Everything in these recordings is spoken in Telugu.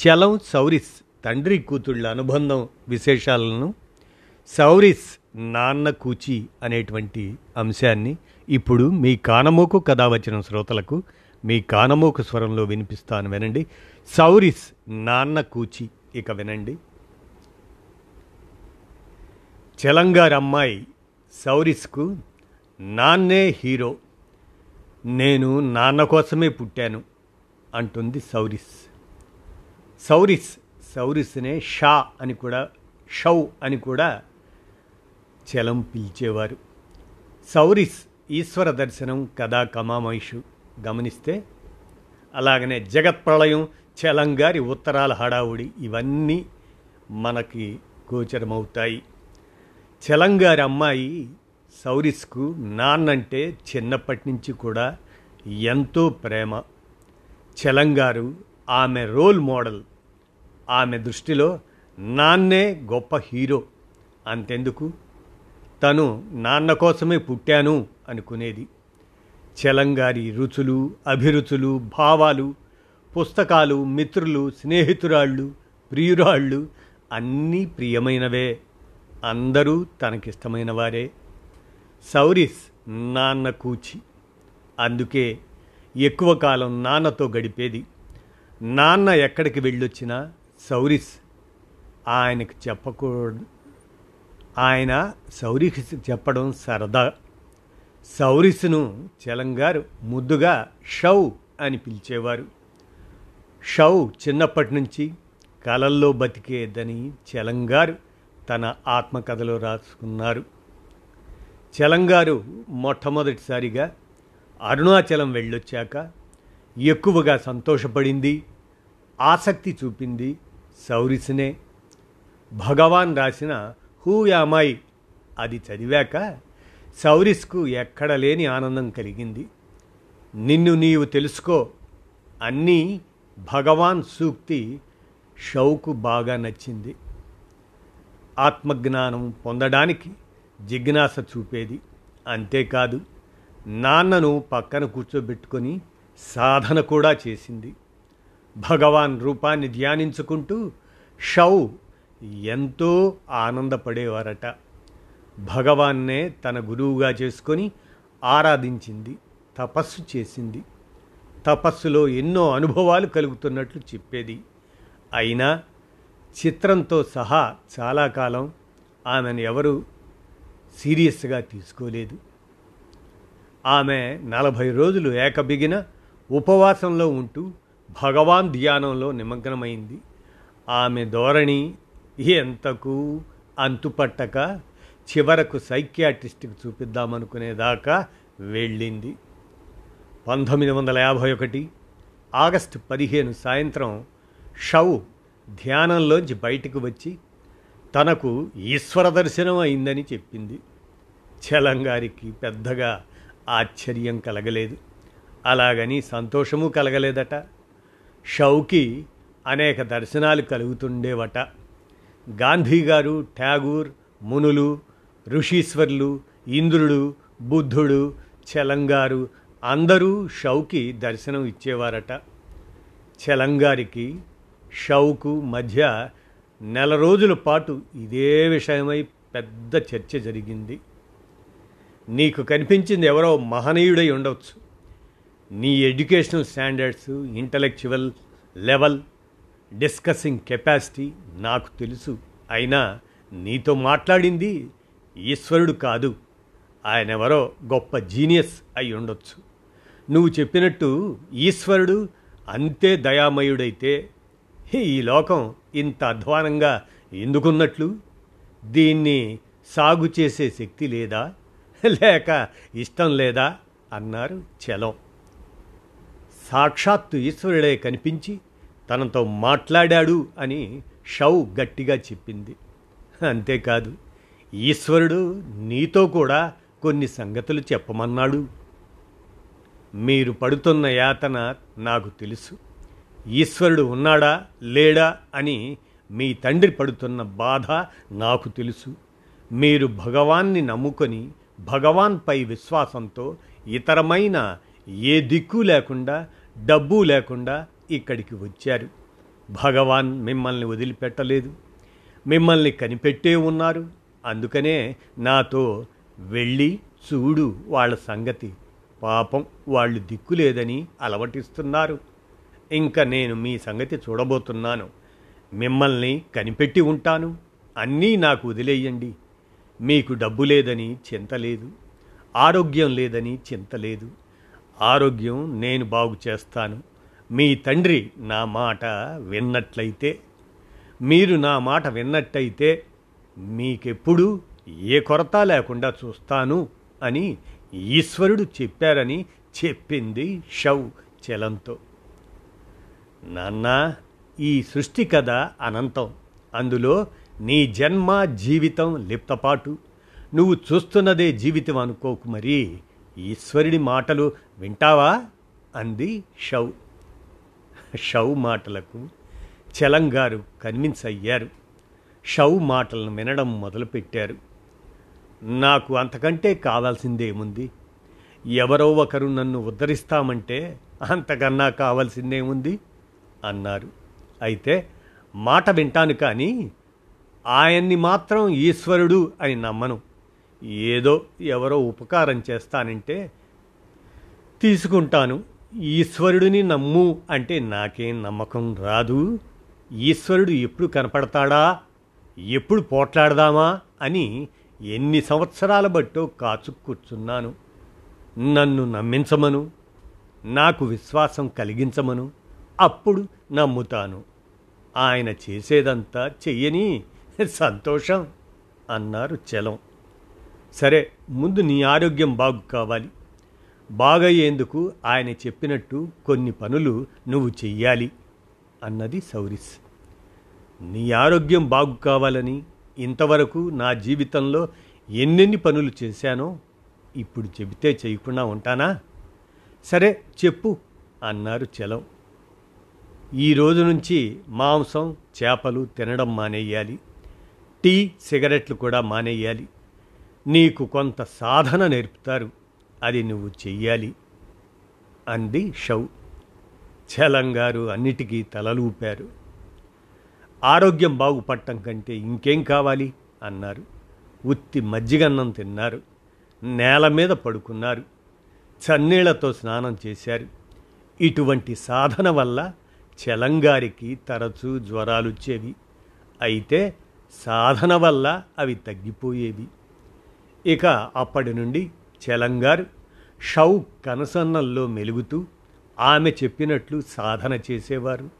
చలం సౌరిస్ తండ్రి కూతుళ్ళ అనుబంధం విశేషాలను సౌరిస్ నాన్న కూచి అనేటువంటి అంశాన్ని ఇప్పుడు మీ కానమోకు కథ వచ్చిన శ్రోతలకు మీ కానమోకు స్వరంలో వినిపిస్తాను వినండి. సౌరిస్ నాన్న కూచి ఇక వినండి. చలంగారు అమ్మాయి సౌరిస్కు నాన్నే హీరో నేను నాన్న కోసమే పుట్టాను అంటుంది సౌరిస్. సౌరిస్ సౌరిస్నే షా అని కూడా షౌ అని కూడా చలం పిలిచేవారు. సౌరిస్ ఈశ్వర దర్శనం కథా కమామైషు గమనిస్తే అలాగనే జగత్ప్రళయం చలంగారి ఉత్తరాల హడావుడి ఇవన్నీ మనకి గోచరమవుతాయి. చలంగారి అమ్మాయి సౌరిస్కు నాన్నంటే చిన్నప్పటి నుంచి కూడా ఎంతో ప్రేమ. చలంగారు ఆమె రోల్ మోడల్ ఆమె దృష్టిలో నాన్నే గొప్ప హీరో. అంతెందుకు? తను నాన్న కోసమే పుట్టాను అనుకునేది. చలంగారి రుచులు అభిరుచులు భావాలు పుస్తకాలు మిత్రులు స్నేహితురాళ్ళు ప్రియురాళ్ళు అన్నీ ప్రియమైనవే. అందరూ తనకిష్టమైన వారే. సౌరిస్ నాన్న కూచి. అందుకే ఎక్కువ కాలం నాన్నతో గడిపేది. నాన్న ఎక్కడికి వెళ్ళొచ్చినా సౌరిస్. ఆయనకు చెప్పకూడదు ఆయన సౌరికి చెప్పడం సరదా. సౌరిస్ను చలంగారు ముద్దుగా షౌ అని పిలిచేవారు. షౌ చిన్నప్పటి నుంచి కలల్లో బతికేదని చలంగారు తన ఆత్మకథలో రాసుకున్నారు. చలంగారు మొట్టమొదటిసారిగా అరుణాచలం వెళ్ళొచ్చాక ఎక్కువగా సంతోషపడింది ఆసక్తి చూపింది సౌరిస్నే. భగవాన్ రాసిన హూయామాయ్ అది చదివాక సౌరిస్కు ఎక్కడ లేని ఆనందం కలిగింది. నిన్ను నీవు తెలుసుకో అన్నీ భగవాన్ సూక్తి షౌకు బాగా నచ్చింది. ఆత్మజ్ఞానం పొందడానికి జిజ్ఞాస చూపేది. అంతేకాదు నాన్నను పక్కన కూర్చోబెట్టుకొని సాధన కూడా చేసింది. భగవాన్ రూపాన్ని ధ్యానించుకుంటూ షౌ ఎంతో ఆనందపడేవారట. భగవాన్నే తన గురువుగా చేసుకొని ఆరాధించింది తపస్సు చేసింది. తపస్సులో ఎన్నో అనుభవాలు కలుగుతున్నట్లు చెప్పేది. అయినా చిత్రంతో సహా చాలా కాలం ఆమెను ఎవరు సీరియస్గా తీసుకోలేదు. ఆమె నలభై రోజులు ఏకబిగిన ఉపవాసంలో ఉంటూ భగవాన్ ధ్యానంలో నిమగ్నమైంది. ఆమె ధోరణి ఎంతకు అంతుపట్టక చివరకు సైకియాట్రిస్ట్కి చూపిద్దామనుకునేదాకా వెళ్ళింది. పంతొమ్మిది వందల యాభై ఒకటి ఆగస్టు పదిహేను సాయంత్రం షౌ ధ్యానంలోంచి బయటకు వచ్చి తనకు ఈశ్వర దర్శనం అయిందని చెప్పింది. చలంగారికి పెద్దగా ఆశ్చర్యం కలగలేదు. అలాగని సంతోషము కలగలేదట. షౌకి అనేక దర్శనాలు కలుగుతుండేవట. గాంధీ గారు ట్యాగూర్ మునులు ఋషీశ్వర్లు ఇంద్రుడు బుద్ధుడు చలంగారు అందరూ షౌకి దర్శనం ఇచ్చేవారట. చలంగారికి షౌకు మధ్య నెల రోజుల పాటు ఇదే విషయమై పెద్ద చర్చ జరిగింది. నీకు కనిపించింది ఎవరో మహనీయుడై ఉండవచ్చు నీ educational standards intellectual level discussing capacity నాకు తెలుసు. అయినా నీతో మాట్లాడింది ఈశ్వరుడు కాదు. ఆయన ఎవరో గొప్ప జీనియస్ అయి ఉండొచ్చు. నువ్వు చెప్పినట్టు ఈశ్వరుడు అంతే దయామయుడైతే ఈ లోకం ఇంత అధ్వానంగా ఎందుకున్నట్లు? దీన్ని సాగు చేసే శక్తి లేదా? లేక ఇష్టం లేదా? అన్నారు చలం. సాక్షాత్తు ఈశ్వరుడే కనిపించి తనతో మాట్లాడాడు అని షౌ గట్టిగా చెప్పింది. అంతేకాదు ఈశ్వరుడు నీతో కూడా కొన్ని సంగతులు చెప్పమన్నాడు. మీరు పడుతున్న యాతన నాకు తెలుసు. ఈశ్వరుడు ఉన్నాడా లేడా అని మీ తండ్రి పడుతున్న బాధ నాకు తెలుసు. మీరు భగవాన్ని నమ్ముకొని భగవాన్పై విశ్వాసంతో ఇతరమైన ఏ దిక్కు లేకుండా డబ్బు లేకుండా ఇక్కడికి వచ్చారు. భగవాన్ మిమ్మల్ని వదిలిపెట్టలేదు. మిమ్మల్ని కనిపెట్టే ఉన్నారు. అందుకనే నాతో వెళ్ళి చూడు వాళ్ళ సంగతి. పాపం వాళ్ళు దిక్కులేదని అలవటిస్తున్నారు. ఇంకా నేను మీ సంగతి చూడబోతున్నాను. మిమ్మల్ని కనిపెట్టి ఉంటాను. అన్నీ నాకు వదిలేయండి. మీకు డబ్బు లేదని చింత లేదు. ఆరోగ్యం లేదని చింత లేదు. ఆరోగ్యం నేను బాగు చేస్తాను. మీ తండ్రి నా మాట విన్నట్లయితే మీరు నా మాట విన్నట్టయితే మీకెప్పుడు ఏ కొరత లేకుండా చూస్తాను అని ఈశ్వరుడు చెప్పారని చెప్పింది షౌ చలంతో. నాన్న ఈ సృష్టి కథ అనంతం. అందులో నీ జన్మ జీవితం లిప్తపాటు. నువ్వు చూస్తున్నదే జీవితం అనుకోకు మరి. ఈశ్వరుడి మాటలు వింటావా? అంది షౌ. షౌ మాటలకు చలంగారు కన్విన్స్ అయ్యారు. షౌ మాటలను వినడం మొదలుపెట్టారు. నాకు అంతకంటే కావాల్సిందేముంది? ఎవరో ఒకరు నన్ను ఉద్ధరిస్తామంటే అంతకన్నా కావాల్సిందేముంది? అన్నారు. అయితే మాట వింటాను కానీ ఆయన్ని మాత్రం ఈశ్వరుడు అని నమ్మను. ఏదో ఎవరో ఉపకారం చేస్తానంటే తీసుకుంటాను. ఈశ్వరుడిని నమ్ము అంటే నాకేం నమ్మకం రాదు. ఈశ్వరుడు ఎప్పుడు కనపడతాడా? ఎప్పుడు పోట్లాడదామా? అని ఎన్ని సంవత్సరాల బట్టో కాచు కూర్చున్నాను నన్ను నమ్మించమను. నాకు విశ్వాసం కలిగించమను. అప్పుడు నమ్ముతాను. ఆయన చేసేదంతా చెయ్యని సంతోషం అన్నారు చలం. సరే ముందు నీ ఆరోగ్యం బాగు కావాలి. బాగయ్యేందుకు ఆయన చెప్పినట్టు కొన్ని పనులు నువ్వు చెయ్యాలి అన్నది సౌరిస్. నీ ఆరోగ్యం బాగు కావాలని ఇంతవరకు నా జీవితంలో ఎన్నెన్ని పనులు చేశానో ఇప్పుడు చెబితే చేయకుండా ఉంటానా? సరే చెప్పు అన్నారు చలం. ఈ రోజు నుంచి మాంసం చేపలు తినడం మానేయాలి. టీ సిగరెట్లు కూడా మానేయాలి. నీకు కొంత సాధన నేర్పుతారు. అది నువ్వు చెయ్యాలి. అంది షౌ. చలంగారు అన్నిటికీ తలలూపారు. ఆరోగ్యం బాగుపడటం కంటే ఇంకేం కావాలి? అన్నారు. ఉత్తి మజ్జిగన్నం తిన్నారు. నేల మీద పడుకున్నారు. చన్నీళ్ళతో స్నానం చేశారు. ఇటువంటి సాధన వల్ల చలంగారికి తరచూ జ్వరాలుచ్చేవి. అయితే సాధన వల్ల అవి తగ్గిపోయేవి. ఇక అప్పటి నుండి చెలంగారు షౌ కనసన్నల్లో మెలుగుతూ ఆమె చెప్పినట్లు సాధన చేసేవారు.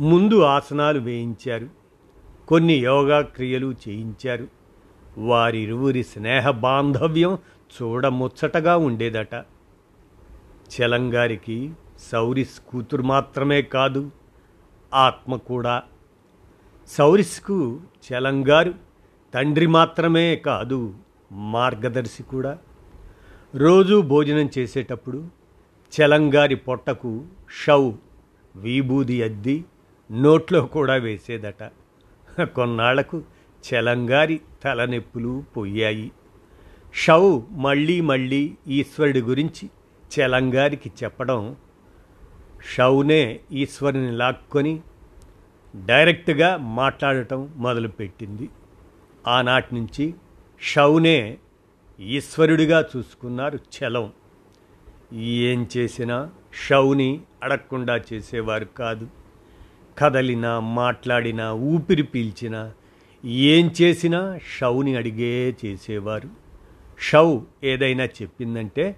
ముందు ఆసనాలు వేయించారు. కొన్ని యోగా క్రియలు చేయించారు. వారిరువురి స్నేహ బాంధవ్యం చూడముచ్చటగా ఉండేదట. చెలంగారికి సౌరిస్ కూతురు మాత్రమే కాదు ఆత్మ కూడా. సౌరిస్కు చెలంగారు తండ్రి మాత్రమే కాదు మార్గదర్శి కూడా. రోజూ భోజనం చేసేటప్పుడు చలంగారి పొట్టకు షౌ వీబూది అద్ది నోట్లో కూడా వేసేదట. కొన్నాళ్ళకు చలంగారి తలనొప్పులు పోయాయి. షౌ మళ్ళీ మళ్ళీ ఈశ్వరుడి గురించి చలంగారికి చెప్పడం షౌనే ఈశ్వరుని లాక్కొని డైరెక్ట్గా మాట్లాడటం మొదలుపెట్టింది. ఆనాటి నుంచి షౌనే ఈశ్వరుడిగా చూసుకున్నారు చలం. ఏం చేసినా షౌని అడగకుండా చేసేవారు కాదు. కదలినా మాట్లాడినా ఊపిరి పీల్చినా ఏం చేసినా షౌని అడిగే చేసేవారు. షౌ ఏదైనా చెప్పిందంటే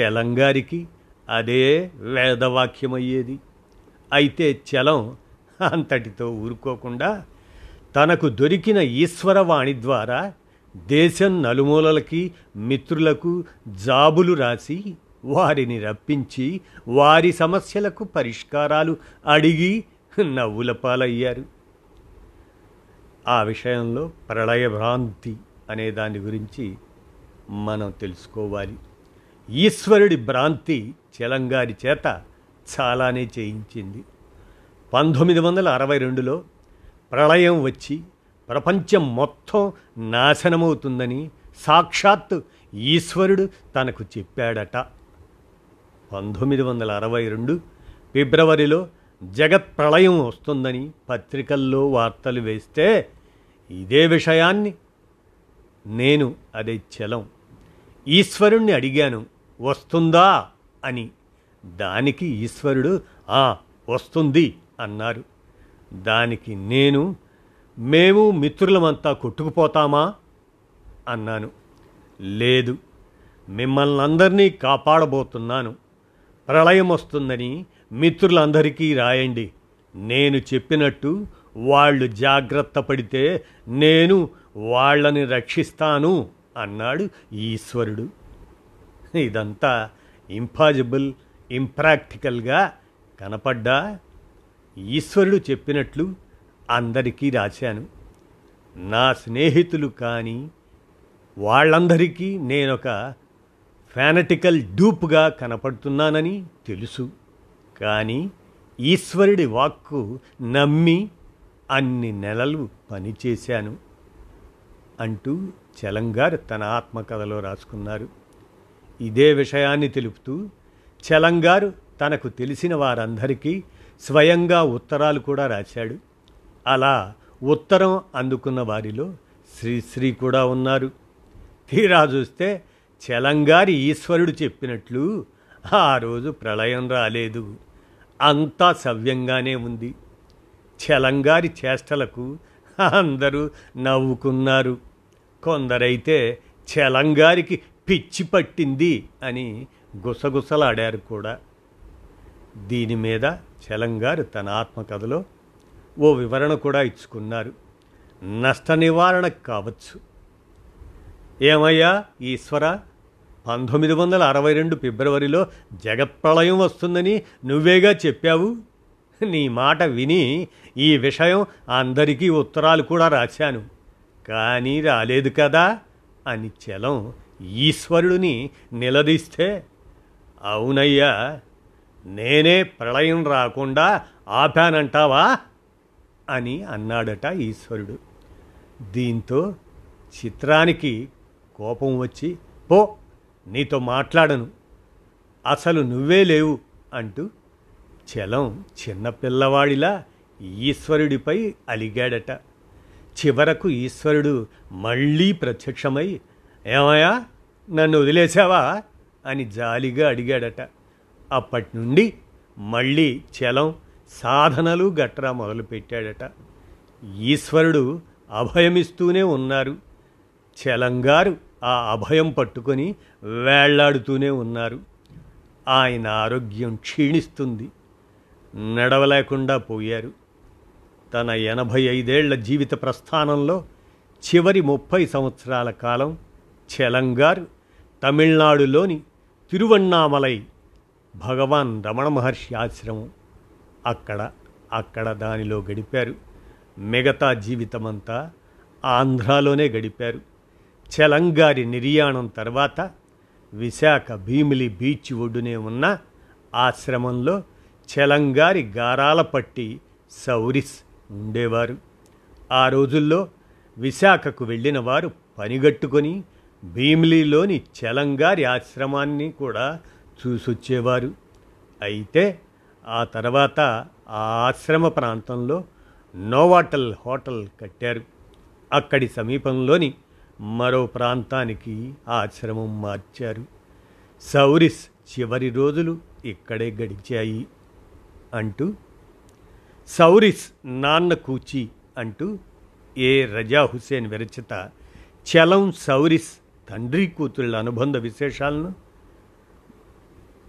చలంగారికి అదే వేదవాక్యమయ్యేది. అయితే చలం అంతటితో ఊరుకోకుండా తనకు దొరికిన ఈశ్వరవాణి ద్వారా దేశం నలుమూలలకి మిత్రులకు జాబులు రాసి వారిని రప్పించి వారి సమస్యలకు పరిష్కారాలు అడిగి నవ్వుల పాలయ్యారు. ఆ విషయంలో ప్రళయ భ్రాంతి అనే దాని గురించి మనం తెలుసుకోవాలి. ఈశ్వరుడి భ్రాంతి చెలంగారి చేత చాలానే చేయించింది. పంతొమ్మిది వందల అరవై రెండులో ప్రళయం వచ్చి ప్రపంచం మొత్తం నాశనమవుతుందని సాక్షాత్ ఈశ్వరుడు తనకు చెప్పాడట. పంతొమ్మిది వందల అరవై రెండు ఫిబ్రవరిలో జగత్ ప్రళయం వస్తుందని పత్రికల్లో వార్తలు వేస్తే ఇదే విషయాన్ని నేను అదే చలం. ఈశ్వరుణ్ణి అడిగాను వస్తుందా? అని. దానికి ఈశ్వరుడు ఆ వస్తుంది అన్నారు. దానికి నేను మేము మిత్రులమంతా కొట్టుకుపోతామా? అన్నాను. లేదు మిమ్మల్ని అందరినీ కాపాడబోతున్నాను. ప్రళయం వస్తుందని మిత్రులందరికీ రాయండి. నేను చెప్పినట్టు వాళ్ళు జాగ్రత్త పడితే నేను వాళ్ళని రక్షిస్తాను అన్నాడు ఈశ్వరుడు. ఇదంతా ఇంపాజిబుల్ ఇంప్రాక్టికల్గా కనపడ్డా? ఈశ్వరుడు చెప్పినట్లు అందరికీ రాశాను. నా స్నేహితులు కానీ వాళ్ళందరికీ నేనొక ఫానటికల్ డూప్గా కనపడుతున్నానని తెలుసు. కానీ ఈశ్వరుడి వాక్కు నమ్మి అన్ని నెలలు పనిచేశాను అంటూ చలంగారు తన ఆత్మకథలో రాసుకున్నారు. ఇదే విషయాన్ని తెలుపుతూ చలంగారు తనకు తెలిసిన వారందరికీ స్వయంగా ఉత్తరాలు కూడా రాశాడు. అలా ఉత్తరం అందుకున్న వారిలో శ్రీశ్రీ కూడా ఉన్నారు. తీరా చూస్తే చెలంగారి ఈశ్వరుడు చెప్పినట్లు ఆ రోజు ప్రళయం రాలేదు. అంతా సవ్యంగానే ఉంది. చెలంగారి చేష్టలకు అందరూ నవ్వుకున్నారు. కొందరైతే చెలంగారికి పిచ్చి పట్టింది అని గుసగుసలాడారు కూడా. దీని మీద చెలంగారు తన ఆత్మకథలో ఓ వివరణ కూడా ఇచ్చుకున్నారు. నష్ట నివారణ కావచ్చు. ఏమయ్యా ఈశ్వర పంతొమ్మిది వందల అరవై రెండు ఫిబ్రవరిలో జగత్ప్రళయం వస్తుందని నువ్వేగా చెప్పావు? నీ మాట విని ఈ విషయం అందరికీ ఉత్తరాలు కూడా రాశాను. కానీ రాలేదు కదా అని చలం ఈశ్వరుడిని నిలదీస్తే. అవునయ్యా నేనే ప్రళయం రాకుండా ఆపానంటావా? అని అన్నాడట ఈశ్వరుడు. దీంతో చిత్రానికి కోపం వచ్చి పో నీతో మాట్లాడను. అసలు నువ్వే లేవు అంటూ చలం చిన్నపిల్లవాడిలా ఈశ్వరుడిపై అలిగాడట. చివరకు ఈశ్వరుడు మళ్ళీ ప్రత్యక్షమై ఏమయ్యా నన్ను వదిలేసావా అని జాలిగా అడిగాడట. అప్పటి నుండి మళ్ళీ చలం సాధనలు గట్రా మొదలుపెట్టాడట. ఈశ్వరుడు అభయమిస్తూనే ఉన్నారు. చలంగారు ఆ అభయం పట్టుకొని వేళ్ళాడుతూనే ఉన్నారు. ఆయన ఆరోగ్యం క్షీణిస్తుంది. నడవలేకుండా పోయారు. తన ఎనభై ఐదేళ్ళ జీవిత ప్రస్థానంలో చివరి ముప్పై సంవత్సరాల కాలం చెలంగారు తమిళనాడులోని తిరువన్నామలై భగవాన్ రమణ మహర్షి ఆశ్రమం అక్కడ అక్కడ దానిలో గడిపారు. మిగతా జీవితమంతా ఆంధ్రాలోనే గడిపారు. చలంగారి నిర్యాణం తర్వాత విశాఖ భీమిలి బీచ్ ఒడ్డునే ఉన్న ఆశ్రమంలో చలంగారి గారాలపట్టి సౌరిస్ ఉండేవారు. ఆ రోజుల్లో విశాఖకు వెళ్ళిన వారు పనిగట్టుకొని భీమిలిలోని చలంగారి ఆశ్రమాన్ని కూడా చూసొచ్చేవారు. అయితే ఆ తర్వాత ఆ ఆశ్రమ ప్రాంతంలో నోవాటల్ హోటల్ కట్టారు. అక్కడి సమీపంలోని మరో ప్రాంతానికి ఆశ్రమం మార్చారు. సౌరిస్ చివరి రోజులు ఇక్కడే గడిచాయి అంటూ సౌరిస్ నాన్న కూచి అంటూ ఏ రజా హుసేన్ విరచిత చలం సౌరిస్ తండ్రి కూతుళ్ళ అనుబంధ విశేషాలను